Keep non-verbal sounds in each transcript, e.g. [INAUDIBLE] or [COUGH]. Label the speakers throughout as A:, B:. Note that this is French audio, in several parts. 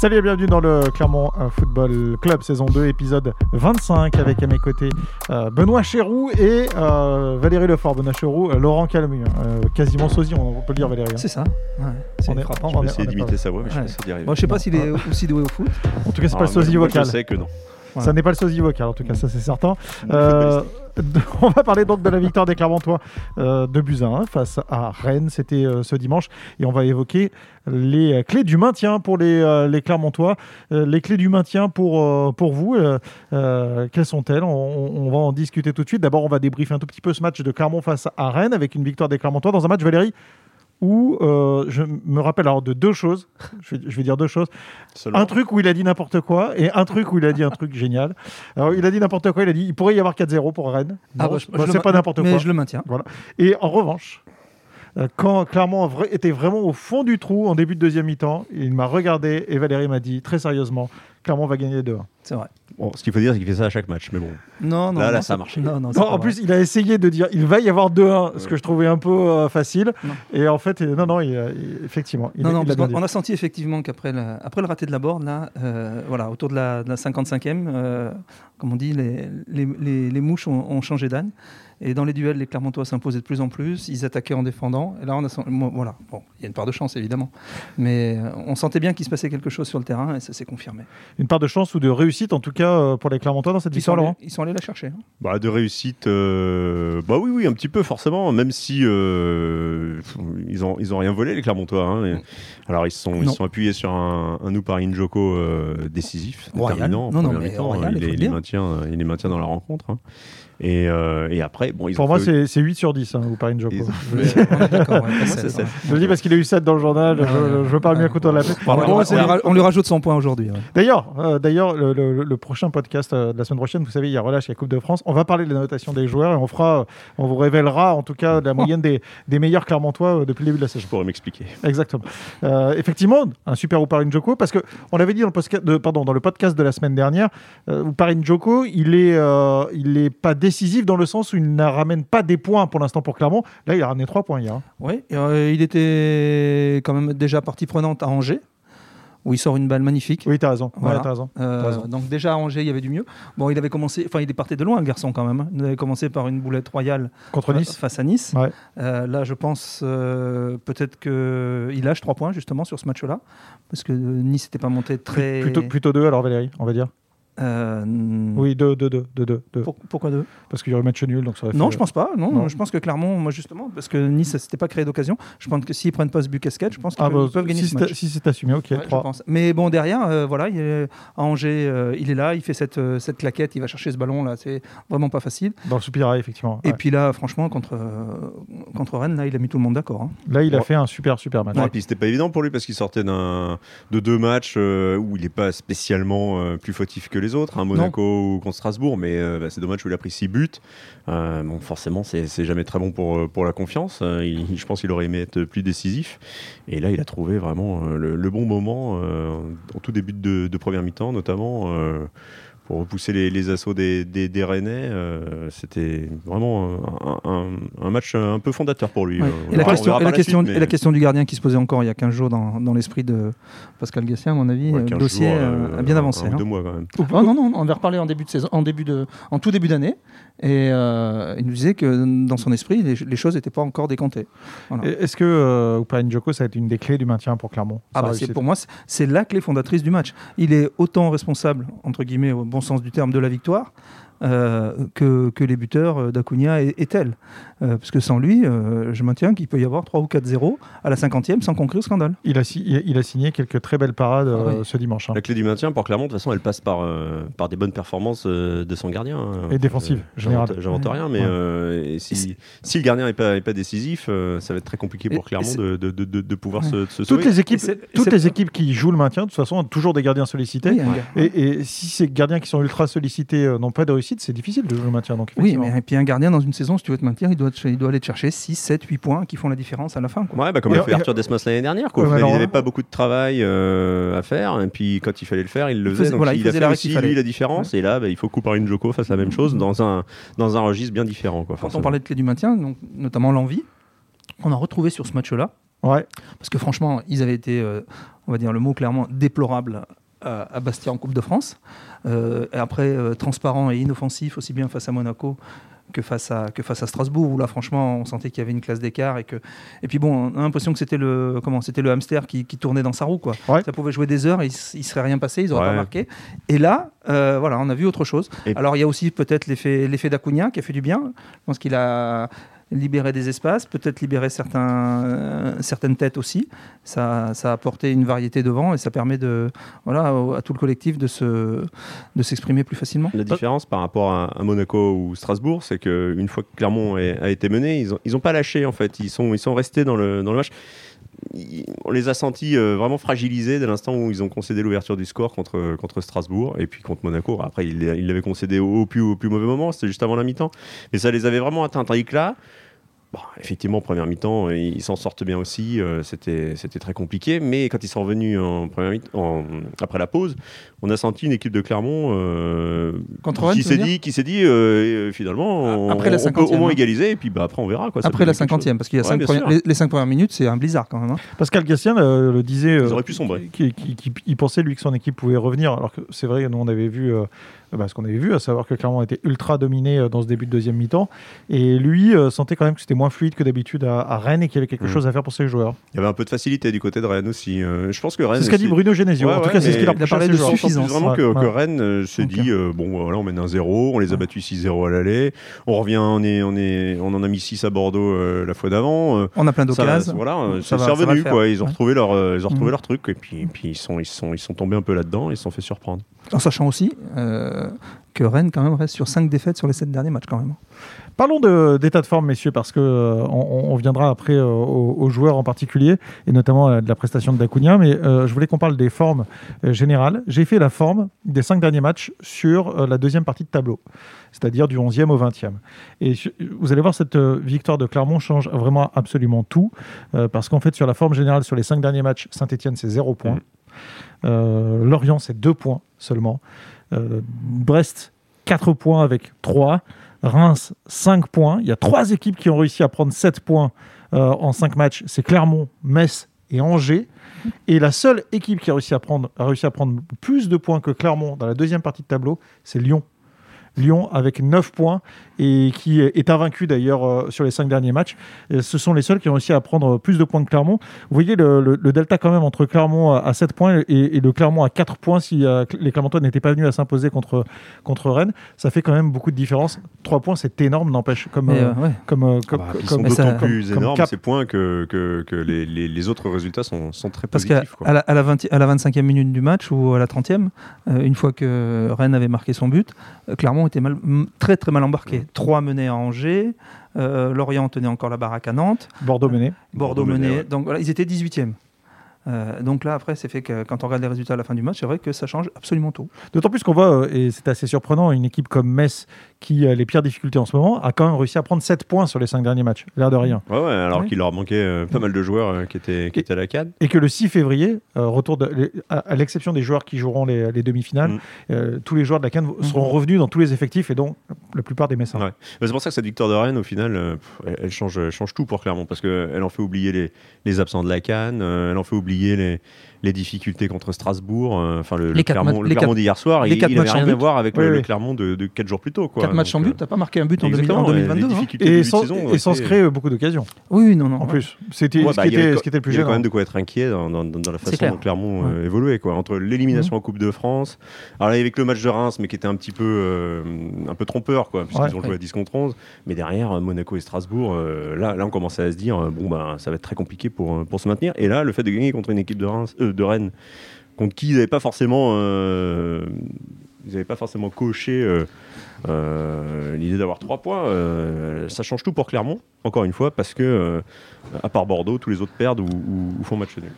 A: Salut et bienvenue dans le Clermont euh, Football Club saison 2 épisode 25 avec à mes côtés euh, Benoît Chéroux et euh, Valérie Lefort. Benoît Chéroux, euh, Laurent Calmu, euh, quasiment sosie, on peut le dire Valérie. hein.
B: C'est ça. Ouais, c'est
A: On est-
B: frappant.
A: on
C: Je vais essayer d'imiter
A: pas-
C: sa voix, mais je
B: Ouais. je sais pas s'il est aussi doué au foot.
A: En tout cas, c'est
C: Ah,
A: pas le sosie
C: moi,
A: vocal.
C: Je sais que non.
A: Ça n'est pas le sosie vocal, en tout cas, ça c'est certain. Euh, [LAUGHS] on va parler donc de la victoire des Clermontois euh, de Buzyn face à Rennes. C'était euh, ce dimanche. Et on va évoquer les clés du maintien pour les, les Clermontois. Les clés du maintien pour, pour vous, quelles sont-elles? On, on- on va en discuter tout de suite. D'abord, on va débriefer un tout petit peu ce match de Clermont face à Rennes avec une victoire des Clermontois dans un match, Valérie, où euh, je me rappelle alors de deux choses. Je vais, je vais dire deux choses. Un truc où il a dit n'importe quoi et un truc où il a dit un truc génial. Alors, il a dit n'importe quoi, il a dit il pourrait y avoir 4-0 pour Rennes.
B: Ah,
A: Bon,
B: bah, je-
A: bah,
B: le
A: c'est pas n'importe
B: Mais
A: quoi.
B: je le maintiens.
A: Et en revanche, euh, quand Clermont était vraiment au fond du trou en début de deuxième mi-temps, il m'a regardé et Valérie m'a dit très sérieusement Clermont va gagner 2-1.
B: C'est vrai.
C: Bon, ce qu'il faut dire, c'est qu'il fait ça à chaque match. Mais bon,
B: Non, non.
C: Là,
B: non,
C: là, ça a marché.
B: Non, non,
A: en
B: vrai.
A: plus, il a essayé de dire il va y avoir 2-1, ce que je trouvais un peu euh, facile.
B: Non.
A: Et en fait, euh, non, non, il a- il- effectivement. Il,
B: non,
A: a
B: parce
A: dit.
B: on a senti effectivement qu'après le, après le raté de la borne, là, euh, voilà, autour de la, de la 55e, euh, comme on dit, les, les, les- les mouches ont, ont changé d'âne. Et dans les duels, les Clermontois s'imposaient de plus en plus. Ils attaquaient en défendant. Et là, on a, voilà, bon, il y a une part de chance évidemment, mais euh, on sentait bien qu'il se passait quelque chose sur le terrain et ça s'est confirmé.
A: Une part de chance ou de réussite, en tout cas, euh, pour les Clermontois dans cette
B: Ils sont,
A: victoire,
B: allés,
A: Laurent?
B: ils sont allés la chercher. hein.
C: bah, de réussite, euh, bah oui, oui, un petit peu forcément, même si euh, ils ont ils ont rien volé les Clermontois. hein, mais- Alors ils se sont ils
B: Non.
C: se sont appuyés sur un, un Upari Njoko euh, décisif,
B: Royal.
C: déterminant.
B: Non, non, mais
C: mi-temps,
B: royal,
C: il, les, maintient, il les maintient dans la rencontre. hein. Et, euh, et après, bon, ils
A: Pour
C: ont
A: moi,
C: fait-
A: c'est c'est 8 sur 10, hein, ou pas une Joko. [LAUGHS] Je le dis parce qu'il a eu 7 dans le journal, je, je, je veux pas remis un couteau dans la tête.
B: On,
A: Bon,
B: on-
A: c'est-
B: on lui rajoute son point aujourd'hui. ouais.
A: D'ailleurs, euh, d'ailleurs, le, le- le prochain podcast euh, de la semaine prochaine, vous savez, il y a relâche, il y a Coupe de France. On va parler de la notation des joueurs et on fera, on vous révélera en tout cas la moyenne des, des meilleurs Clermontois euh, depuis le début de la
C: Je
A: saison.
C: pourrais m'expliquer.
A: Exactement. Euh, effectivement, un super Uparin Joko, parce que on l'avait dit dans le, posca- de, pardon, dans le podcast de la semaine dernière, euh, Uparin Joko, il est, euh, il est pas décisif dans le sens où il ne ramène pas des points pour l'instant pour Clermont. Là, il a ramené 3 points hier. hein.
B: Oui, euh, il était quand même déjà partie prenante à Angers, où il sort une balle magnifique.
A: Oui. Ouais, t'as raison.
B: Euh,
A: raison.
B: donc déjà à Angers, il y avait du mieux. Bon, il avait commencé, enfin il est parti de loin, le garçon quand même. hein. Il avait commencé par une boulette royale
A: Contre Nice.
B: face à Nice.
A: Ouais.
B: Euh, là, je pense euh, peut-être qu'il lâche trois points justement sur ce match-là, parce que Nice n'était pas monté très.
A: Plutôt, plutôt 2 alors Valérie, on va dire.
B: Euh,
A: Oui, 2, 2, 2, 2, 2,
B: pour- pourquoi deux?
A: Parce qu'il y aurait match nul, donc ça aurait
B: Non,
A: fait-
B: je pense pas. Non,
A: Non.
B: je pense que Clermont, moi justement, parce que Nice, ça s'était pas créé d'occasion. Je pense que s'ils prennent pas ce but casquette, je pense qu'ils
A: Ah,
B: peuvent,
A: bah,
B: peuvent gagner
A: si
B: ce
A: c'est
B: match.
A: si c'est assumé, ok.
B: Ouais, je
A: 3.
B: pense. Mais bon, derrière, euh, voilà, il est, à Angers, euh, il est là, il fait cette, euh, cette claquette, il va chercher ce ballon là, c'est vraiment pas facile.
A: Dans le soupirail, effectivement.
B: Et
A: Ouais.
B: puis là, franchement, contre, euh, contre Rennes, là, il a mis tout le monde d'accord. hein.
A: Là, il a
C: Ouais.
A: fait un super, super match.
C: Ouais, et puis c'était pas évident pour lui parce qu'il sortait d'un de deux matchs euh, où il n'est pas spécialement euh, plus fautif que les autres, un Monaco ou contre Strasbourg, mais euh, bah, c'est dommage où il a pris six buts. Euh, bon, forcément, c'est jamais très bon pour, euh, pour la confiance. Il- je pense qu'il aurait aimé être plus décisif. Et là, il a trouvé vraiment le, le bon moment en tout début de, de première mi-temps, notamment. Pour repousser les, les assauts des, des, des Rennais, euh, c'était vraiment un, un- un match un peu fondateur pour lui.
B: Ouais.
C: Euh,
B: Et, la
C: on
B: question,
C: verra
B: et, la
C: par
B: question,
C: suite,
B: et la
C: mais-
B: question du gardien qui se posait encore il y a 15 jours dans, dans l'esprit de Pascal Gassien, à mon avis,
C: Ouais,
B: le
C: 15
B: dossier
C: jours,
B: euh,
C: euh,
B: a bien avancé.
C: un ou
B: hein.
C: Deux mois quand même.
B: Oh, non, non, on avait reparlé en début de saison, en, début de, en tout début d'année. Et euh, il nous disait que dans son esprit, les, les choses n'étaient pas encore décomptées. Voilà.
A: Est-ce que euh, Upain Joko, ça a été une des clés du maintien pour Clermont?
B: Ah bah, pour moi, c'est- la clé fondatrice du match. Il est autant responsable, entre guillemets, au bon sens du terme, de la victoire que, que les buteurs euh, d'Acuna et, et tel. Euh, parce que sans lui, euh, je maintiens qu'il peut y avoir 3 ou 4-0 à la 50e sans conclure scandale.
A: il a, si- il a signé quelques très belles parades euh,
B: Ah oui.
A: ce dimanche. hein.
C: La clé du maintien pour Clermont, de toute façon, elle passe par, euh, par des bonnes performances euh, de son gardien. hein.
A: Et défensive,
C: Euh,
A: générale.
C: J'invente rien, mais
A: Ouais.
C: euh, si, si le gardien n'est pas, est pas décisif, euh, ça va être très compliqué pour
B: et
C: Clermont de, de, de, de- de pouvoir
B: Ouais.
C: se, se
A: Toutes
C: sauver.
A: les équipes, toutes
B: c'est-
A: les équipes qui jouent le maintien, de toute façon, ont toujours des gardiens sollicités.
B: Oui,
A: Et, et si ces gardiens qui sont ultra sollicités euh, n'ont pas de réussite, c'est difficile de jouer le maintien. Donc,
B: Oui, mais et puis un gardien dans une saison, si tu veux te maintenir, il doit, te- il doit aller te chercher 6, 7, 8 points qui font la différence à la fin. quoi.
C: Ouais, bah, comme l'a fait Arthur Desmos l'année dernière. Quoi.
A: Ouais,
C: il n'avait pas beaucoup de travail euh, à faire, et puis quand il fallait le faire, il le faisait.
B: faisait-
C: donc
B: voilà,
C: il,
B: il
C: a
B: faisait
C: fait aussi lui la différence, et là, bah, il faut couper une Joko fasse la même chose dans un, dans un registre bien différent. Quoi,
B: Quand on parlait de clé du maintien, donc, notamment l'envie, on a retrouvé sur ce match-là.
A: Ouais.
B: Parce que franchement, ils avaient été euh, on va dire le mot clairement, déplorable à, Bastia en Coupe de France. et après, transparent et inoffensif, aussi bien face à Monaco que face à que face à Strasbourg où là franchement on sentait qu'il y avait une classe d'écart et que et puis bon on a l'impression que c'était le comment c'était le hamster qui, tournait dans sa roue quoi. Ça pouvait jouer des heures il, il serait rien passé ils auraient pas marqué. Et là euh, voilà on a vu autre chose. Alors il y a aussi peut-être l'effet l'effet d'Acuna qui a fait du bien. Je pense qu'il a libérer des espaces, peut-être libérer euh, certaines têtes aussi. Ça, ça, a apporté une variété devant et ça permet de, voilà, à tout le collectif de, se, de s'exprimer plus facilement.
C: La différence par rapport à, Monaco ou Strasbourg, c'est qu'une fois que Clermont a été mené, ils n'ont ils pas lâché en fait. Ils sont, ils sont restés dans le, dans le match on les a sentis euh, vraiment fragilisés dès l'instant où ils ont concédé l'ouverture du score contre, contre Strasbourg et puis contre Monaco. Après, ils l'avaient concédé au, plus, au plus mauvais moment, c'était juste avant la mi-temps. Mais ça les avait vraiment atteints. Tandis que là, Bon, effectivement, première mi-temps, ils s'en sortent bien aussi. Euh, c'était, c'était très compliqué. Mais quand ils sont revenus en première en, après la pause, on a senti une équipe de Clermont euh, qui, s'est dit, qui s'est dit euh, finalement, après on, la on peut au moins hein. égaliser. Et puis bah, après, on verra. Quoi,
B: après la cinquantième, parce qu'il y a cinq les, cinq premières minutes, c'est un blizzard quand même. Hein.
A: Pascal Gassien le disait.
C: Ils auraient pu sombrer.
A: il pensait, lui, que son équipe pouvait revenir. Alors que c'est vrai, nous, on avait vu bah, ce qu'on avait vu, à savoir que Clermont était ultra dominé euh, dans ce début de deuxième mi-temps. Et lui euh, sentait quand même que c'était moins fluide que d'habitude à, Rennes et qu'il y avait quelque mm. chose à faire pour ses joueurs.
C: Il y avait un peu de facilité du côté de Rennes aussi. Euh, je pense que Rennes.
A: C'est ce qu'a dit Bruno Genesio. en tout cas, c'est ce qu'il a parlé
C: de suffisance. vraiment que, Rennes s'est dit bon, voilà, on mène un 0, on les a battus 6-0 à l'aller. On revient, on, est, on, est, on en a mis 6 à Bordeaux la fois d'avant.
B: on a plein d'occasions.
C: Voilà, c'est revenu. Quoi. Ils ont retrouvé leur, ils ont retrouvé mm. leur truc et puis, puis ils, sont, ils, sont, ils sont tombés un peu là-dedans et ils se sont fait surprendre.
B: En sachant aussi que Rennes quand même reste sur 5 défaites sur les 7 derniers matchs quand même.
A: Parlons d'état de, forme, messieurs, parce que euh, on, viendra après euh, aux, joueurs en particulier, et notamment euh, de la prestation de Dacunia, mais je voulais qu'on parle des formes générales. J'ai fait la forme des 5 derniers matchs sur la deuxième partie de tableau, c'est-à-dire du 11e au 20e. Et vous allez voir, cette victoire de Clermont change vraiment absolument tout, parce qu'en fait, sur la forme générale, sur les 5 derniers matchs, Saint-Etienne, c'est 0 points. Mmh. Lorient, c'est 2 points seulement. Euh, Brest, 4 points avec 3. Reims, 5 points. Il y a 3 équipes qui ont réussi à prendre 7 points euh, en 5 matchs. C'est Clermont, Metz et Angers. Et la seule équipe qui a réussi à, prendre, a réussi à prendre plus de points que Clermont dans la deuxième partie de tableau, c'est Lyon. Lyon avec 9 points et qui est invaincu d'ailleurs euh, sur les 5 derniers matchs. ce sont les seuls qui ont réussi à prendre plus de points que Clermont. Vous voyez le, delta quand même entre Clermont à 7 points et, le Clermont à 4 points si euh, les Clermontois n'étaient pas venus à s'imposer contre, contre Rennes. Ça fait quand même beaucoup de différence. 3 points, c'est énorme, n'empêche. Comme, euh, comme,
C: comme, ah bah, ils sont d'autant plus énormes ces points que, que, que les, les, autres résultats sont, sont très
B: positifs. Parce qu'à la, à, la 20, à la 25e minute du match ou à la 30e, une fois que Rennes avait marqué son but, Clermont était mal, très très mal embarqué. 3 menés à Angers, euh, Lorient tenait encore la baraque à Nantes.
A: Bordeaux mené.
B: Bordeaux, mené. Donc voilà, ils étaient 18e. Euh, donc là, après, c'est fait que quand on regarde les résultats à la fin du match, c'est vrai que ça change absolument tout.
A: D'autant plus qu'on voit, euh, et c'est assez surprenant, une équipe comme Metz, qui a les pires difficultés en ce moment, a quand même réussi à prendre 7 points sur les 5 derniers matchs. L'air de rien.
C: Ouais, ouais alors qu'il leur manquait euh, pas mal de joueurs qui, étaient, qui étaient à la CAD.
A: Et que le 6 février, retour de, à, l'exception des joueurs qui joueront les, demi-finales, mm. tous les joueurs de la CAD seront mm. revenus dans tous les effectifs et donc la plupart des Messins.
C: Ouais. c'est pour ça que cette victoire de Rennes, au final, elle, change, change tout pour Clermont, parce qu'elle en fait oublier les, les absents de la Cannes, elle en fait oublier les les difficultés contre Strasbourg, euh, enfin le, Clermont, d'hier soir, il n'avait rien à voir avec le, Clermont de, de 4 jours plus tôt. Quoi.
B: 4 matchs en but, tu n'as pas marqué un but en, 2022. Hein.
A: Et, sans, et sans se créer beaucoup d'occasions.
B: Oui, non, non.
A: En plus, c'était ce, qui était, le plus gênant. Il y a
C: quand même de quoi être inquiet dans, la façon dont Clermont euh, évoluait. Quoi. Entre l'élimination en Coupe de France, alors avec le match de Reims, mais qui était un petit peu, euh, un peu trompeur, quoi, puisqu'ils ont joué à 10 contre 11. Mais derrière, Monaco et Strasbourg, là, là, on commençait à se dire, bon, ben, ça va être très compliqué pour, pour se maintenir. Et là, le fait de gagner contre une équipe de, Reims, de Rennes contre qui ils n'avaient pas forcément, euh, ils pas forcément coché euh, euh, l'idée d'avoir trois points. ça change tout pour Clermont, encore une fois, parce que à part Bordeaux, tous les autres perdent ou, font match nul.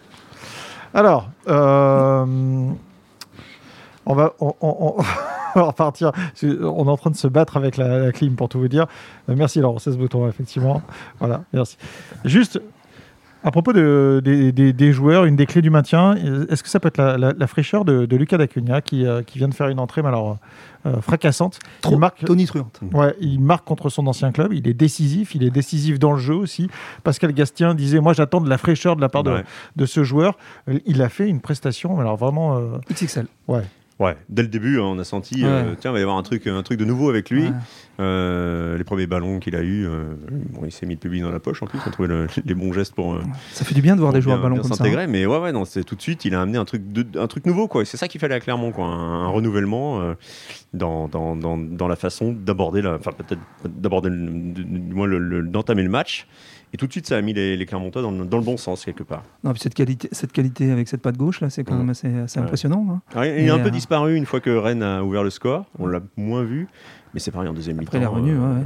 A: Alors, on va, [LAUGHS] on, va repartir. On est en train de se battre avec la, clim pour tout vous dire. merci Laurent, c'est ce bouton, effectivement. Voilà, merci. Juste À propos de, des, joueurs, une des clés du maintien, est-ce que ça peut être la, fraîcheur de, Lucas Dacunia qui, euh, qui, vient de faire une entrée, mais alors euh, fracassante
B: Trop, il marque, Tony Truante.
A: Ouais, il marque contre son ancien club, il est décisif, il est décisif dans le jeu aussi. Pascal Gastien disait Moi j'attends de la fraîcheur de la part de, de ce joueur. Il a fait une prestation, alors vraiment. Euh,
B: XXL.
A: Ouais.
C: Ouais, dès le début, hein, on a senti, euh, tiens, il va y avoir un truc, un truc de nouveau avec lui. Euh, les premiers ballons qu'il a eu, euh, bon, il s'est mis le public dans la poche en plus, a trouvé [LAUGHS] les bons gestes pour.
B: ça fait du bien de voir des joueurs ballon comme ça. Hein.
C: Mais ouais, ouais, non, c'est tout de suite, il a amené un truc, de, un truc nouveau, quoi. C'est ça qu'il fallait à Clermont, quoi, un, renouvellement dans, dans, dans, dans, la façon d'aborder, enfin peut-être d'aborder, d'entamer le match. Et tout de suite, ça a mis les, les Clermontois dans, dans, le bon sens, quelque part.
B: Non, puis cette qualité, cette qualité avec cette patte gauche, là, c'est quand même assez, impressionnant.
C: Hein. il a un peu euh, disparu une fois que Rennes a ouvert le score. On l'a moins vu. Mais c'est pareil en deuxième mi-temps.
B: il est revenu. Euh,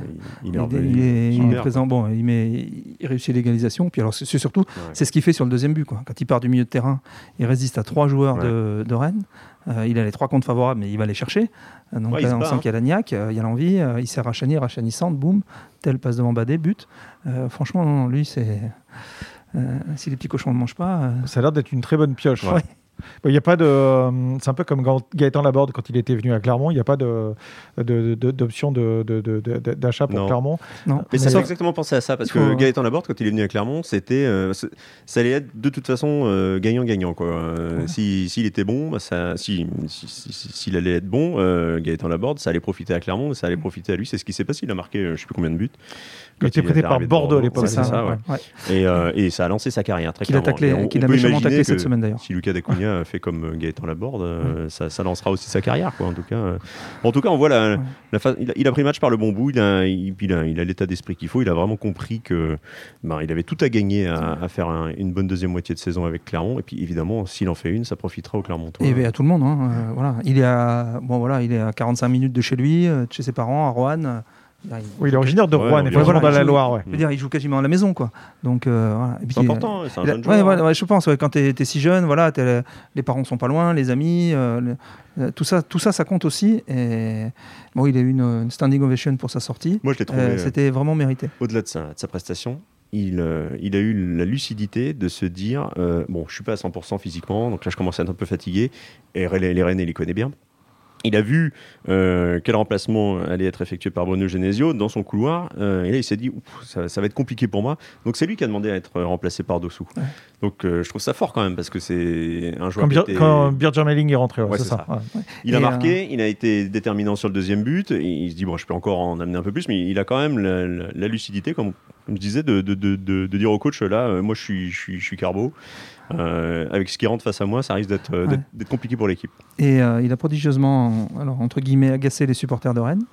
C: il,
B: est, présent. Bon, il, met, il réussit l'égalisation. Puis alors, c'est surtout, c'est ce qu'il fait sur le deuxième but. Quoi. Quand il part du milieu de terrain, il résiste à trois joueurs de, de, Rennes. Euh, il a les trois comptes favorables, mais il va les chercher. Donc là, on sent qu'il y a la niaque, il y a l'envie. il sert à Chani, Rachanissante, boum, tel passe devant Badé, but. franchement, lui, c'est. si les petits cochons ne mangent pas.
A: Ça a l'air d'être une très bonne pioche. Il y a pas de. Euh, c'est un peu comme Gaëtan Laborde quand il était venu à Clermont. Il n'y a pas d'option d'achat pour Clermont.
C: Non. Mais, ça fait exactement penser à ça parce que Gaëtan Laborde, quand il est venu à Clermont, c'était, euh, ça allait être de toute façon euh, gagnant-gagnant. S'il était bon, bah, ça, s'il si, allait être bon, Gaëtan Laborde, ça allait profiter à Clermont, ça allait profiter à lui. C'est ce qui s'est passé. Il a marqué, je ne sais plus combien de buts.
A: Il était prêté par Bordeaux à l'époque.
C: C'est ça, Et, ça a lancé sa carrière très
B: clairement. Qu'il a méchamment taclé cette semaine d'ailleurs.
C: Si Lucas Dacunia [LAUGHS] fait comme euh, Gaëtan Laborde, euh, ça, ça, lancera aussi sa carrière, quoi, en tout cas. Euh. En tout cas, on voit la, il, a, pris le match par le bon bout, il a, il, a, l'état d'esprit qu'il faut, il a vraiment compris que ben, il avait tout à gagner à, faire une bonne deuxième moitié de saison avec Clermont, et puis évidemment, s'il en fait une, ça profitera au Clermont.
B: Et à tout le monde, hein, voilà. Il est à, bon, voilà, il est à 45 minutes de chez lui, de chez ses parents, à Rouen.
A: Oui, il est originaire de Rouen, il voilà, dans la Loire. Ouais.
B: Je veux dire, il joue quasiment à la maison, quoi. Donc,
C: euh, voilà. C'est important, c'est un jeune joueur.
B: Ouais, je pense, quand tu es, si jeune, voilà, les parents sont pas loin, les amis, euh, euh, tout, ça, tout ça, ça compte aussi. Et bon, il a eu une, standing ovation pour sa sortie.
C: Moi, je l'ai trouvé.
B: C'était vraiment mérité.
C: Au-delà de, de, sa prestation, il, il, a eu la lucidité de se dire bon, je suis pas à 100% physiquement, donc là, je commence à être un peu fatigué. Et les, les Rennes, il les connaît bien il a vu euh, quel remplacement allait être effectué par Bruno Genesio dans son couloir. Euh, et là, il s'est dit, ça, va être compliqué pour moi. Donc, c'est lui qui a demandé à être remplacé par Dossou. Donc, euh, je trouve ça fort quand même, parce que c'est un joueur.
A: Quand, quand Birger Melling est rentré, c'est ça.
C: Il a marqué, il a été déterminant sur le deuxième but. Et il se dit, bon, je peux encore en amener un peu plus, mais il a quand même la, lucidité, comme, je disais, de, de, dire au coach, là, moi, je suis, je suis, je suis carbo. Euh, avec ce qui rentre face à moi, ça risque d'être euh, compliqué pour l'équipe.
B: Et euh, il a prodigieusement, alors, entre guillemets, agacé les supporters de Rennes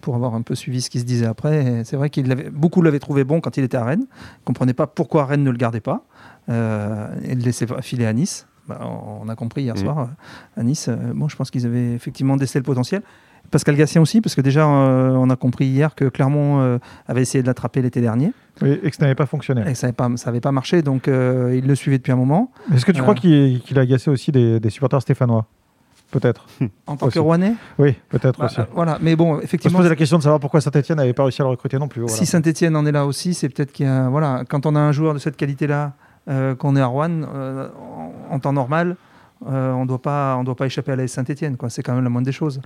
B: pour avoir un peu suivi ce qui se disait après. C'est vrai qu'il beaucoup l'avaient trouvé bon quand il était à Rennes. ne comprenait pas pourquoi Rennes ne le gardait pas et le laissait filer à Nice. Bah, on a compris hier mmh. soir à Nice. bon, je pense qu'ils avaient effectivement décelé le potentiel. Pascal Gassien aussi, parce que déjà, euh, on a compris hier que Clermont euh, avait essayé de l'attraper l'été dernier.
A: Oui, et que ça n'avait pas fonctionné.
B: Et ça n'avait pas, marché, donc euh, il le suivait depuis un moment.
A: Est-ce que tu crois qu'il a agacé aussi des, supporters stéphanois? Peut-être.
B: En tant que Rouennais?
A: Oui, peut-être bah, aussi.
B: voilà, mais bon, effectivement.
A: On se posait la question de savoir pourquoi Saint-Etienne n'avait pas réussi à le recruter non plus.
B: Si Saint-Etienne en est là aussi, c'est peut-être qu'il y a. Voilà, quand on a un joueur de cette qualité-là, qu'on est à Rouen, en temps normal, euh, on ne doit pas échapper à la Saint-Etienne. C'est quand même la moindre des choses.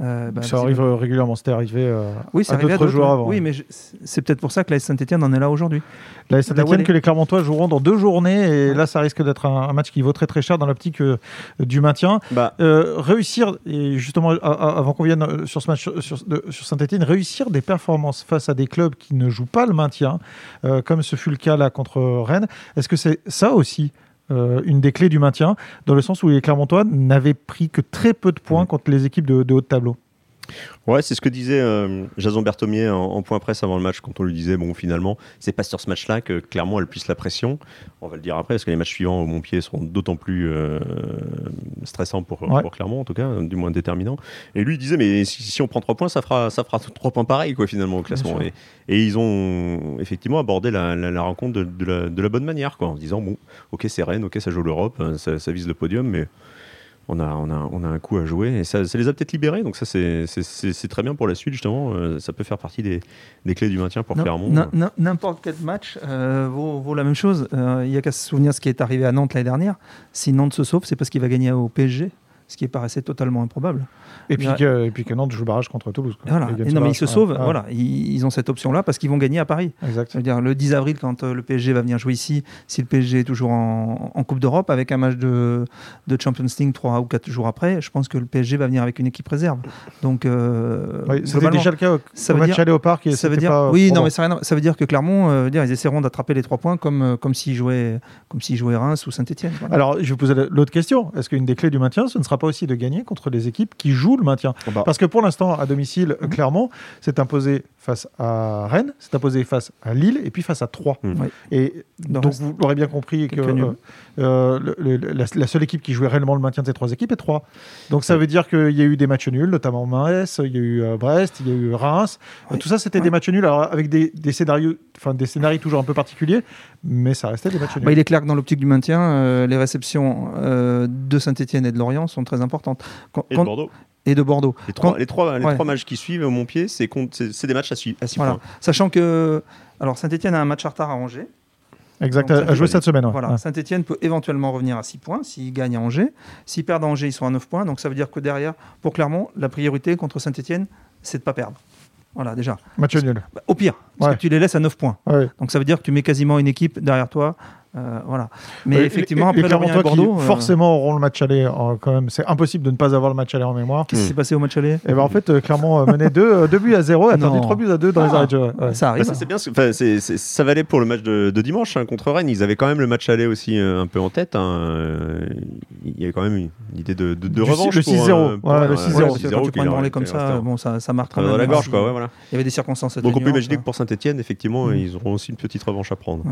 A: Euh, bah, ça arrive régulièrement. C'était arrivé euh, oui, à d'autres joueurs avant.
B: Oui, mais c'est peut-être pour ça que la Saint-Etienne en est là aujourd'hui.
A: La Saint-Etienne que les Clermontois joueront dans deux journées. Et là, ça risque d'être un, match qui vaut très très cher dans l'optique du maintien. Bah. réussir, et justement, avant qu'on vienne sur ce match sur, sur Saint-Etienne, réussir des performances face à des clubs qui ne jouent pas le maintien, comme ce fut le cas là contre Rennes, est-ce que c'est ça aussi euh, une des clés du maintien, dans le sens où les Clermontois n'avaient pris que très peu de points contre les équipes de, de haut de tableau.
C: Ouais, c'est ce que disait euh, Jason Berthomier en, point presse avant le match, quand on lui disait, bon, finalement, c'est pas sur ce match-là que clairement elle puisse la pression. On va le dire après, parce que les matchs suivants au Montpied seront d'autant plus euh, stressants pour, pour, Clermont, en tout cas, du moins déterminants. Et lui, il disait, mais si, on prend trois points, ça fera, ça fera trois points pareils, quoi, finalement, au classement. Et, ils ont effectivement abordé la, rencontre de, la, bonne manière, quoi, en disant, bon, ok, c'est Rennes, ok, ça joue l'Europe, ça, ça vise le podium, mais on a, on, a, on a un coup à jouer et ça, ça les a peut-être libérés. Donc ça, c'est très bien pour la suite, justement. Euh, ça peut faire partie des, des, clés du maintien pour Clermont.
B: N'importe quel match euh, vaut, vaut, la même chose. Euh, il n'y a qu'à se souvenir ce qui est arrivé à Nantes l'année dernière. Si Nantes se sauve, c'est parce qu'il va gagner au PSG ce qui paraissait totalement improbable.
A: Et puis, que, et puis que Nantes joue barrage contre Toulouse.
B: Voilà. non, mais ils se sauvent. Voilà. Ils, ont cette option-là parce qu'ils vont gagner à Paris. Exact. dire le 10 avril, quand euh, le PSG va venir jouer ici, si le PSG est toujours en, Coupe d'Europe, avec un match de, de Champions League 3 ou 4 jours après, je pense que le PSG va venir avec une équipe réserve. Donc,
A: euh, oui, c'était déjà le cas au, ça veut match aller au parc. Et
B: ça veut dire, oui, non, mais ça, ça, veut dire que Clermont, euh, dire, ils essaieront d'attraper les 3 points comme, comme s'ils jouaient, comme jouaient Reims ou Saint-Etienne.
A: Alors, je vais vous poser l'autre question. Est-ce qu'une des clés du maintien, ce ne sera pas aussi de gagner contre les équipes qui jouent le maintien. Bah. Parce que pour l'instant, à domicile, mhm. clairement, c'est imposé face à Rennes, c'est imposé face à Lille et puis face à Troyes. Mhm. Et donc, vous l'aurez bien compris que euh, euh, la, seule équipe qui jouait réellement le maintien de ces trois équipes est Troyes. Donc ça veut dire qu'il y a eu des matchs nuls, notamment Metz, il y a eu euh, Brest, il y a eu Reims. tout ça, c'était des matchs nuls, alors avec des, scénarios, enfin des scénarios toujours un peu particuliers, mais ça restait des matchs nuls.
B: Bah, il est clair que dans l'optique du maintien, les réceptions de Saint-Etienne et de Lorient sont très importantes
C: et de Bordeaux.
B: Et de Bordeaux.
C: Les trois, les trois, les trois matchs qui suivent au Montpied, c'est des matchs à 6 points.
B: Sachant que alors Saint-Etienne a un match en retard à Angers.
A: Exact, à jouer cette semaine.
B: Voilà. Saint-Etienne peut éventuellement revenir à 6 points s'ils gagnent à Angers. S'ils perdent à Angers, ils sont à 9 points. Donc ça veut dire que derrière, pour Clermont, la priorité contre Saint-Etienne, c'est de ne pas perdre. Voilà, déjà.
A: Match nul.
B: Bah, au pire, parce que tu les laisses à 9 points. Donc ça veut dire que tu mets quasiment une équipe derrière toi euh, voilà. Mais effectivement, après
A: les Bordeaux, euh, forcément auront le match aller quand même. C'est impossible de ne pas avoir le match aller en mémoire.
B: Qu'est-ce qui s'est passé au match aller? Et
A: eh ben en fait, euh, clairement menait 2 buts à 0 attendu 3 buts à 2 dans les ah. arrêts de jeu.
B: Ça arrive.
C: Bah, ça, bien, ça valait pour le match de, dimanche hein, contre Rennes. Ils avaient quand même le match aller aussi un peu en tête. Hein. Il y avait quand même une idée de, de, revanche.
A: Le 6-0.
B: le 6-0. Quand tu prends une comme ça, bon, ça, ça marque
C: dans la gorge. Quoi, voilà.
B: Il y avait des circonstances.
C: Donc on peut imaginer que pour Saint-Etienne, effectivement, mm. ils auront aussi une petite revanche à prendre.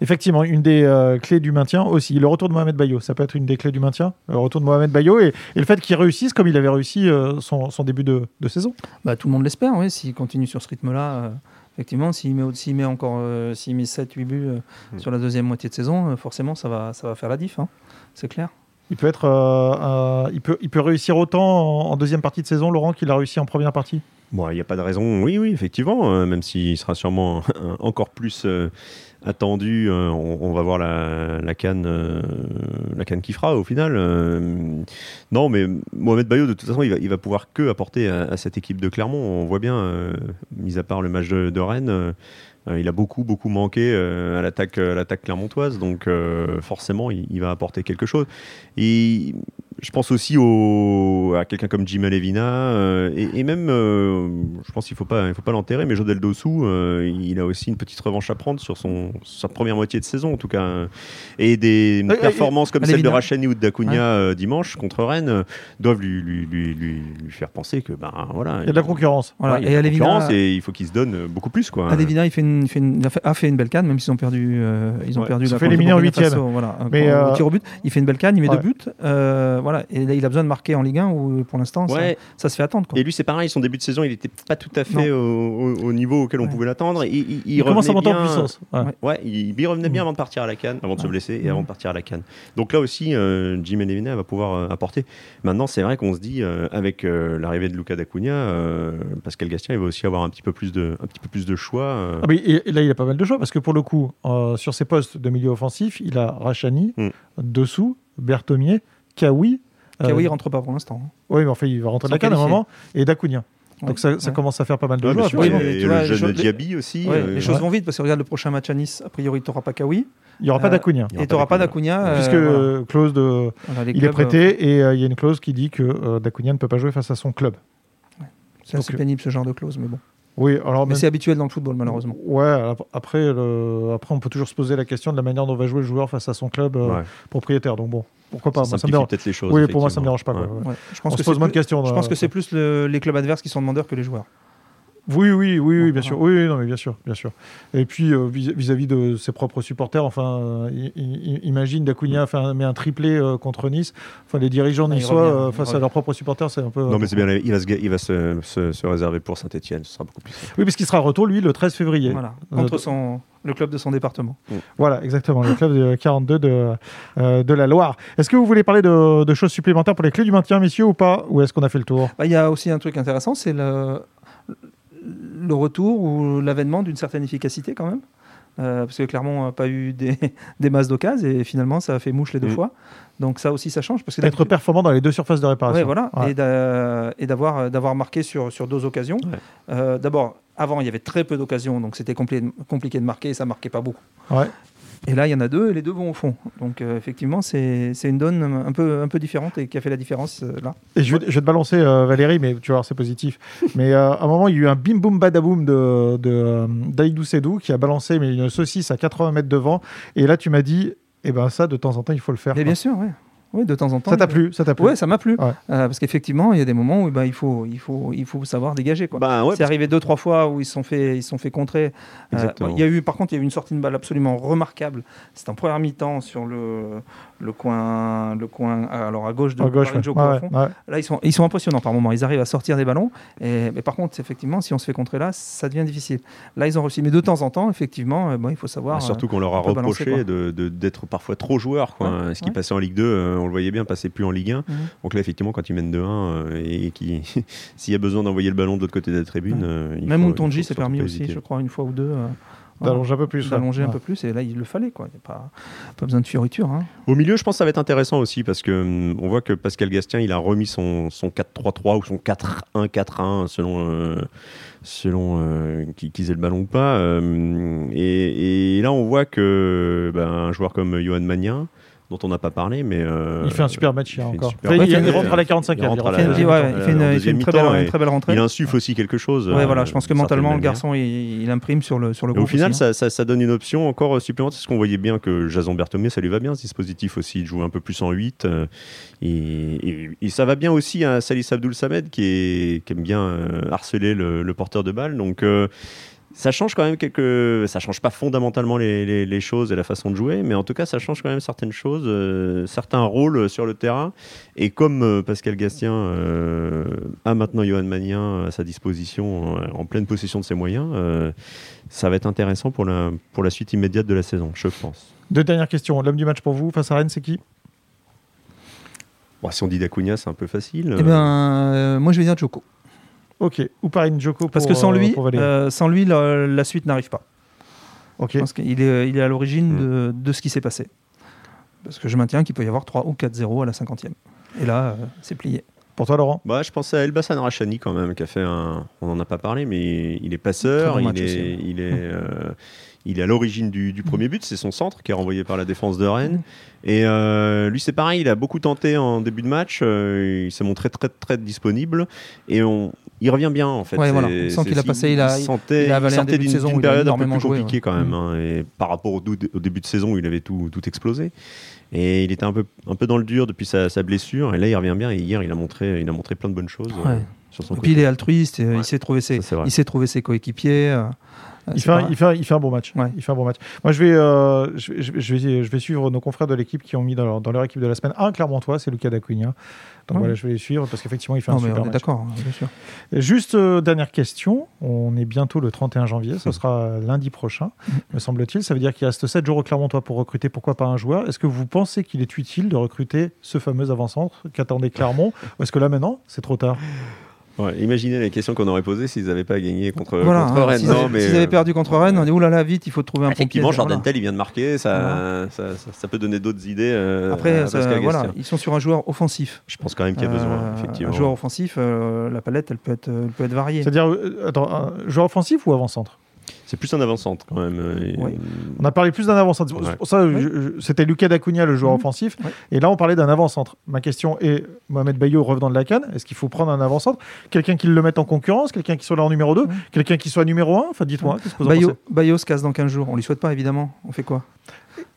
A: Effectivement, une des euh, clés du maintien aussi. Le retour de Mohamed Bayo, ça peut être une des clés du maintien. Le retour de Mohamed Bayo et, le fait qu'il réussisse comme il avait réussi euh, son, début de, saison.
B: Bah, tout le monde l'espère, oui. S'il continue sur ce rythme-là, euh, effectivement, s'il met, met encore s'il met 7-8 buts hmm. sur la deuxième moitié de saison, forcément, ça va, ça va faire la diff. Hein. C'est clair.
A: Il peut, être, il, peut, il peut réussir autant en, deuxième partie de saison, Laurent, qu'il a réussi en première partie?
C: Bon, il n'y a pas de raison. Oui, oui, effectivement, même s'il sera sûrement [LAUGHS] encore plus attendu. Euh, on, va voir la, canne, euh, la canne qui fera au final. Euh, non, mais Mohamed Bayo, de toute façon, il va, il va pouvoir que apporter à, cette équipe de Clermont. On voit bien, mis à part le match de, Rennes. il a beaucoup beaucoup manqué à l'attaque l'attaque clermontoise donc forcément il, il, va apporter quelque chose et je pense aussi au, à quelqu'un comme Jim Levina euh, et, même, euh, je pense qu'il ne faut pas, il faut pas l'enterrer, mais Jodel Dossou, euh, il a aussi une petite revanche à prendre sur son, sa première moitié de saison en tout cas. Et des performances comme celle de Rachani ou de Dacunia dimanche contre Rennes doivent lui, lui, lui, lui, faire penser que ben voilà.
A: Il y a de la concurrence.
C: Voilà. il y a de la concurrence et il faut qu'il se donne beaucoup plus quoi.
B: Alevina, il fait une, fait une, a fait une belle canne, même s'ils ont perdu, ils ont perdu.
A: Il fait éliminer en huitième.
B: Voilà. Mais au tir au but, il fait une belle canne, il met deux buts. Voilà. Et là, il a besoin de marquer en Ligue 1 où pour l'instant, ça, se fait attendre.
C: Et lui, c'est pareil, son début de saison, il n'était pas tout à fait au, niveau auquel on pouvait l'attendre.
A: Il, il, commence à monter en puissance.
C: Ouais, il, revenait bien mm. avant de partir à la canne, avant de se blesser et avant de partir à la canne. Donc là aussi, euh, Jim va pouvoir euh, apporter. Maintenant, c'est vrai qu'on se dit, euh, avec l'arrivée de Luca D'Acunha, Pascal Gastien, il va aussi avoir un petit peu plus de, un petit peu plus de choix.
A: Ah, mais et, là, il a pas mal de choix parce que pour le coup, sur ses postes de milieu offensif, il a Rachani, mm. Dessous, Berthomier, Kawi
B: Kawi ne rentre pas pour l'instant. Hein.
A: Oui, mais enfin, il va rentrer de la canne à un moment. Et Dacunia. Donc ça, commence à faire pas mal de joueurs.
C: Oui, et le jeune Diaby aussi.
B: Euh, les choses vont vite parce que regarde le prochain match à Nice, a priori tu n'auras pas Kawi.
A: Il n'y aura pas d'Acuna.
B: Et tu n'auras pas d'Acuna.
A: Euh, Puisque euh, clause de... il est prêté et il y a une clause qui dit que Dacunia ne peut pas jouer face à son club.
B: C'est assez pénible ce genre de clause, mais bon.
A: Oui, alors
B: mais c'est habituel dans le football, malheureusement.
A: Ouais, après, après, on peut toujours se poser la question de la manière dont va jouer le joueur face à son club propriétaire. Donc bon, pourquoi pas
C: Ça, me dérange peut-être les choses.
A: Oui, pour moi, ça me dérange pas.
B: Je pense que se pose moins de questions. Je pense que c'est plus les clubs adverses qui sont demandeurs que les joueurs.
A: Oui, oui, oui, oui bien sûr. Oui, non, mais bien sûr, bien sûr. Et puis euh, vis-à-vis de ses propres supporters, enfin, euh, imagine Dacunia met un triplé euh, contre Nice. Enfin, les dirigeants ah, niçois face à leurs propres supporters, c'est un peu.
C: Non, mais c'est bien. Il va, se, il va se, se, réserver pour Saint-Etienne. Ce sera beaucoup plus.
A: Oui, parce qu'il sera retour lui le 13 février.
B: Voilà. Contre son le club de son département. Mm.
A: Voilà, exactement, le club de 42 de, de la Loire. Est-ce que vous voulez parler de, de, choses supplémentaires pour les clés du maintien, messieurs, ou pas? Ou est-ce qu'on a fait le tour?
B: Bah, Il y a aussi un truc intéressant, c'est le le retour ou l'avènement d'une certaine efficacité quand même. Euh, parce que Clermont n'a pas eu des, [LAUGHS] des masses d'occasion et finalement ça a fait mouche les deux mm. fois. Donc ça aussi ça change.
A: parce que Être performant dans les deux surfaces de réparation.
B: voilà. Et d'avoir, d'avoir marqué sur, sur deux occasions. Euh, d'abord, avant il y avait très peu d'occasions, donc c'était compliqué de marquer et ça marquait pas beaucoup.
A: Ouais.
B: Et là, il y en a deux et les deux vont au fond. Donc, euh, effectivement, c'est une donne un peu, un peu différente et qui a fait la différence euh, là.
A: Et je vais, je vais te balancer, euh, Valérie, mais tu vas voir, c'est positif. [LAUGHS] mais à un moment, il y a eu un bim boum badaboum de, de d'Aïdou Sedou qui a balancé mais une saucisse à 80 mètres devant. Et là, tu m'as dit, eh ben ça, de temps en temps, il faut le faire.
B: Mais bien sûr, oui. Oui, de temps en temps.
A: Ça t'a plu, ça t'a plu.
B: Ouais, ça m'a plu. Euh, parce qu'effectivement, il y a des moments où bah, il, faut, il, faut, il faut savoir dégager. Quoi. Bah, c'est arrivé deux, trois fois où ils se sont fait, ils sont fait contrer. Euh, il y a eu, par contre, il y a eu une sortie de balle absolument remarquable. C'était en première mi-temps sur le, le coin, le coin alors à gauche de à gauche, Là, ils sont, ils sont impressionnants par moment. Ils arrivent à sortir des ballons. Et, mais par contre, effectivement, si on se fait contrer là, ça devient difficile. Là, ils ont réussi. Mais de temps en temps, effectivement, euh, bon, il faut savoir.
C: Bah, surtout qu'on leur a reproché d'être de, parfois trop joueurs. Quoi. Ce qui passait en Ligue 2, euh, on le voyait bien, passer plus en Ligue 1. Mhm. Donc là, effectivement, quand ils mènent 2-1 euh, et qui, [LAUGHS] s'il y a besoin d'envoyer le ballon de l'autre côté de la tribune,
B: même Montonji s'est permis aussi, je crois, une fois ou deux.
A: D'allonger un peu plus.
B: D'allonger un peu plus, et là, il le fallait. Quoi. Il n'y a pas, pas besoin de fioriture. Hein.
C: Au milieu, je pense que ça va être intéressant aussi, parce que hum, on voit que Pascal Gastien, il a remis son, son 4-3-3 ou son 4-1-4-1, selon, euh, selon euh, qui, qui le ballon ou pas. Euh, et, et, là, on voit que ben, un joueur comme Johan Magnin, dont on n'a pas parlé, mais euh,
A: il fait un super match il encore. il, rentre à la 45e.
B: Il, fait une, très belle, rentrée.
C: Il insuffle aussi quelque chose.
B: Ouais, voilà, je pense que mentalement le garçon il, imprime sur le sur le.
C: au final, hein. ça, donne une option encore supplémentaire, parce qu'on voyait bien que Jason Berthomé, ça lui va bien ce dispositif aussi, il joue un peu plus en 8 euh, et, ça va bien aussi à Salis Abdoul Samed qui, aime bien euh, harceler le, porteur de balle, donc ça change quand même quelques. Ça change pas fondamentalement les, les, choses et la façon de jouer, mais en tout cas, ça change quand même certaines choses, euh, certains rôles sur le terrain. Et comme euh, Pascal Gastien euh, a maintenant Johan Magnin à sa disposition, en pleine possession de ses moyens, ça va être intéressant pour la, pour la suite immédiate de la saison, je pense.
A: Deux dernières questions. L'homme du match pour vous face à Rennes, c'est qui?
C: Bon, Si on dit Dacunia, c'est un peu facile.
B: Eh ben, moi, je vais dire Joko.
A: Ok, ou par Joko
B: Parce que sans lui, euh, sans lui la, suite n'arrive pas. Ok. Parce qu'il est, il est à l'origine hmm. de, ce qui s'est passé. Parce que je maintiens qu'il peut y avoir 3 ou 4-0 à la 50e. Et là, euh, c'est plié.
A: Pour toi, Laurent
C: bah, Je pensais à Elbasan Rachani quand même, qui a fait un. On n'en a pas parlé, mais il est passeur, il, est, il, est, euh, il est à l'origine du, du, premier but, c'est son centre qui est renvoyé par la défense de Rennes. Et lui, c'est pareil, il a beaucoup tenté en début de match, il s'est montré très, très disponible. Et on, il revient bien en fait.
B: Ouais, voilà. On sent qu'il a passé, il a,
C: sentait, il a avalé un début de saison une période un peu plus compliquée quand même. Hein, et par rapport au, au, début de saison où il avait tout, tout explosé. Et il était un peu, un peu dans le dur depuis sa, sa, blessure. Et là, il revient bien. Et hier, il a montré, il a montré plein de bonnes choses. Euh, sur son
B: et puis il est altruiste. Il s'est trouvé ses, il trouvé ses coéquipiers. Euh,
A: il fait, un, il, fait, il fait, un bon match. Il fait un bon match. Moi, je vais, euh, je, vais, je, vais, suivre nos confrères de l'équipe qui ont mis dans leur, dans leur, équipe de la semaine un Clermontois, c'est Lucas Dacunia. Donc voilà, je vais les suivre parce qu'effectivement, il fait un super match.
B: D'accord, bien sûr.
A: Juste euh, dernière question. On est bientôt le 31 janvier. Ce sera lundi prochain, mm. me semble-t-il. Ça veut dire qu'il reste 7 jours au Clermontois pour recruter, pourquoi pas un joueur? Est-ce que vous pensez qu'il est utile de recruter ce fameux avant-centre qu'attendait Clermont? Ou est-ce que là, maintenant, c'est trop tard?
C: Imaginez les questions qu'on aurait posées s'ils n'avaient pas gagné contre, contre Rennes.
B: S'ils avaient, perdu contre Rennes, on dit oulala, vite, il faut trouver un
C: Effectivement, Jordan Tell, il vient de marquer, ça, ça, peut donner d'autres idées. Euh,
B: Après, voilà, ils sont sur un joueur offensif.
C: Je pense quand même qu'il y a besoin, euh, effectivement.
B: Un joueur offensif, euh, la palette, elle peut être, elle peut être variée.
A: C'est-à-dire, attends, un joueur offensif ou avant-centre?
C: C'est plus un avant-centre quand même. Euh,
A: on a parlé plus d'un avant-centre. Ça, c'était Lucas Dacunia, le joueur mhm. offensif. Et là, on parlait d'un avant-centre. Ma question est Mohamed Bayo revenant de la canne, est-ce qu'il faut prendre un avant-centre Quelqu'un qui le mette en concurrence Quelqu'un qui soit là en numéro 2 Quelqu'un qui soit numéro 1 Enfin, dites-moi.
B: Bayo, Bayo se casse dans 15 jours. On lui souhaite pas, évidemment. On fait quoi?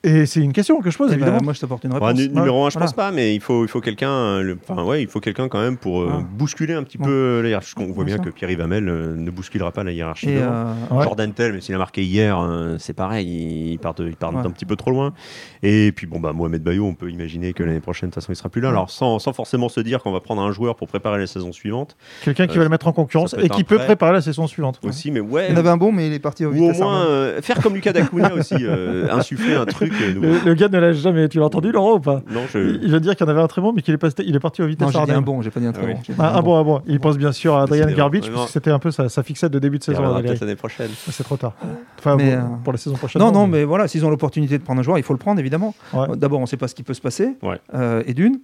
A: Et c'est une question que je pose,
B: Eh ben,
A: évidemment.
B: moi, je t'apporte une
C: Bah,
B: réponse.
C: nu- numéro 1, je
B: Voilà.
C: pense pas, mais il faut, il faut quelqu'un euh, enfin, ouais, il faut quelqu'un quand même pour euh,
B: Voilà.
C: bousculer un petit
B: Bon.
C: peu la hiérarchie. On voit bien
B: ça.
C: que Pierre-Yves Hamel euh, ne bousculera pas la hiérarchie.
B: Euh,
A: Ouais.
C: Jordan Tell, même s'il a marqué hier, euh, c'est pareil, il part, de- il part
B: Ouais.
C: d'un petit peu trop loin. Et puis, bon, bah, Mohamed Bayo, on peut imaginer que l'année prochaine, de toute façon, il sera plus là. Alors, sans, sans forcément se dire qu'on va prendre un joueur pour préparer la saison suivante
A: Quelqu'un qui va le mettre en concurrence et qui
C: un
A: peut
C: prêt.
A: préparer la saison suivante.
C: aussi, mais ouais.
B: il y en avait un bon, mais il est parti au
C: Ou au
B: vitesse
C: moins faire comme Lucas Dacuna aussi, euh, [LAUGHS] insuffler un truc euh.
A: Le, le gars ne l'a jamais. Tu l'as entendu, Laurent, ou pas
C: Non,
A: Il
C: je.
A: il vient de dire qu'il y en avait un très bon, mais qu'il est, passé- il est parti au
B: Non,
A: vitesse
B: j'ai dit un bon, j'ai pas dit un très
C: Ah
B: bon. j'ai
A: Ah, un bon, un bon. Il pense bien sûr à Adrian. Garbage, puisque
C: non.
A: c'était un peu sa, sa fixette de début de saison.
C: peut-être l'année prochaine.
A: C'est trop tard. Enfin,
B: Mais,
A: bon, pour la saison prochaine.
B: Non, non, mais voilà, s'ils ont l'opportunité de prendre un joueur, il faut le prendre, évidemment.
A: Ouais.
B: D'abord, on ne sait pas ce qui peut se passer,
C: Ouais.
B: euh, et d'une.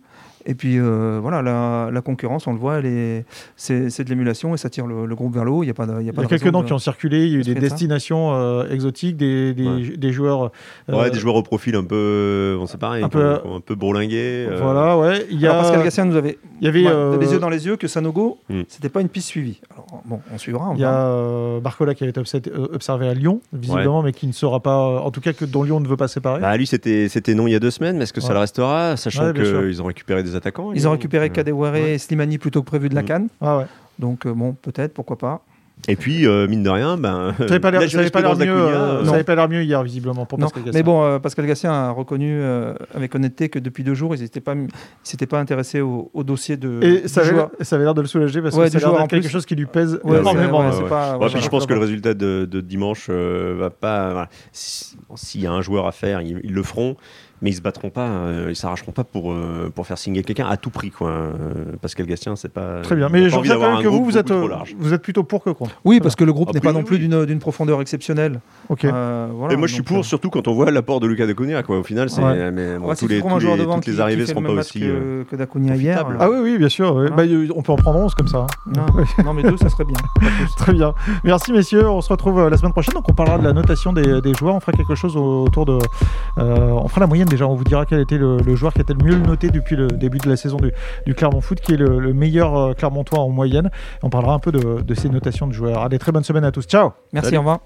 B: Et puis, euh, voilà, la, la concurrence, on le voit, elle est, c'est, c'est de l'émulation et ça tire le, le groupe vers le haut. Il y a pas il y a
A: Il y
B: pas
A: a
B: de
A: quelques noms
B: de-
A: qui ont circulé. Il y a eu des destinations euh, exotiques, des, des,
C: Ouais.
A: des joueurs. euh,
C: Ouais, des joueurs au profil un peu. C'est pareil,
A: un
C: un
A: peu,
C: un peu bourlingués. euh,
A: Voilà, ouais. Il y a,
B: Alors, Pascal Gassien nous avait
A: il y avait,
B: ouais,
A: euh,
B: les yeux dans les yeux que Sanogo,
C: Hmm.
B: c'était pas une piste suivie. Alors, bon, on suivra. On
A: il y a euh, Barcola qui avait été obsé- observé à Lyon, visiblement, mais qui ne sera pas. En tout cas, que dont Lyon ne veut pas séparer.
C: Bah, lui, c'était c'était non il y a deux semaines, mais est-ce que ça le restera Sachant qu'ils ont récupéré des attaquants.
B: Ils ont récupéré Kadewere
C: Ouais.
B: et Slimani plutôt que prévu de la
C: Hmm.
B: Cannes.
A: Ah ouais.
B: Donc, euh, bon, peut-être, pourquoi pas.
C: Et puis, euh, mine de rien, ben,
A: Ça n'avait pas l'air mieux, euh,
C: euh,
A: hier, visiblement, pour
B: Non,
A: Pascal Gassien.
B: mais bon, euh, Pascal Gassien a reconnu euh, avec honnêteté que depuis deux jours, ils n'étaient pas, ils pas intéressés au, au dossier de
A: Et ça
B: du
A: avait,
B: joueur.
A: ça avait l'air de le soulager parce
B: Ouais,
A: que ça a quelque
B: plus.
A: chose qui lui pèse
B: Ouais,
A: énormément.
B: ouais,
C: ouais,
B: c'est
C: ouais.
B: pas-
C: Ouais,
B: voilà.
C: puis je pense que le résultat de, de dimanche euh, va pas. voilà. Si- S'il y a un joueur à faire, ils, ils le feront, mais ils se battront pas, euh, ils s'arracheront pas pour, euh, pour faire signer quelqu'un à tout prix. Quoi. Euh, Pascal Gastien, c'est pas.
A: Très bien. Mais je
C: envie
A: retiens quand
C: d'avoir
A: même
C: un
A: que vous,
C: groupe
A: vous êtes, euh, vous êtes plutôt pour que contre.
B: Oui, parce que le groupe
C: Ah,
B: n'est pas
C: oui,
B: non plus
C: oui.
B: d'une d'une profondeur exceptionnelle.
A: Ok.
B: Euh, voilà,
C: Et moi, je suis pour,
B: euh,
C: surtout quand on voit l'apport de Lucas Daconia. Quoi. Au final, c'est.
A: Ouais.
C: Mais, bon,
B: ouais,
C: tous
B: si tu
C: les, tous
B: un joueur
C: les- toutes
B: qui,
C: les arrivées seront pas aussi.
B: que, que Dacunia hier.
A: Ah oui, oui, bien sûr. ouais.
B: Voilà.
A: Bah, on peut en prendre 11 comme ça. hein.
B: Non, [LAUGHS] non, mais deux, ça serait bien.
A: Très bien. Merci messieurs. On se retrouve la semaine prochaine. Donc on parlera de la notation des, des joueurs. On fera quelque chose autour de. on fera la moyenne déjà. On vous dira quel était le, le joueur qui était le mieux noté depuis le début de la saison du, du Clermont Foot, qui est le, le meilleur euh, Clermontois en moyenne. On parlera un peu de, de ces notations de joueurs. Allez, très bonne semaine à tous. Ciao.
B: Merci,
C: Salut.
B: au revoir.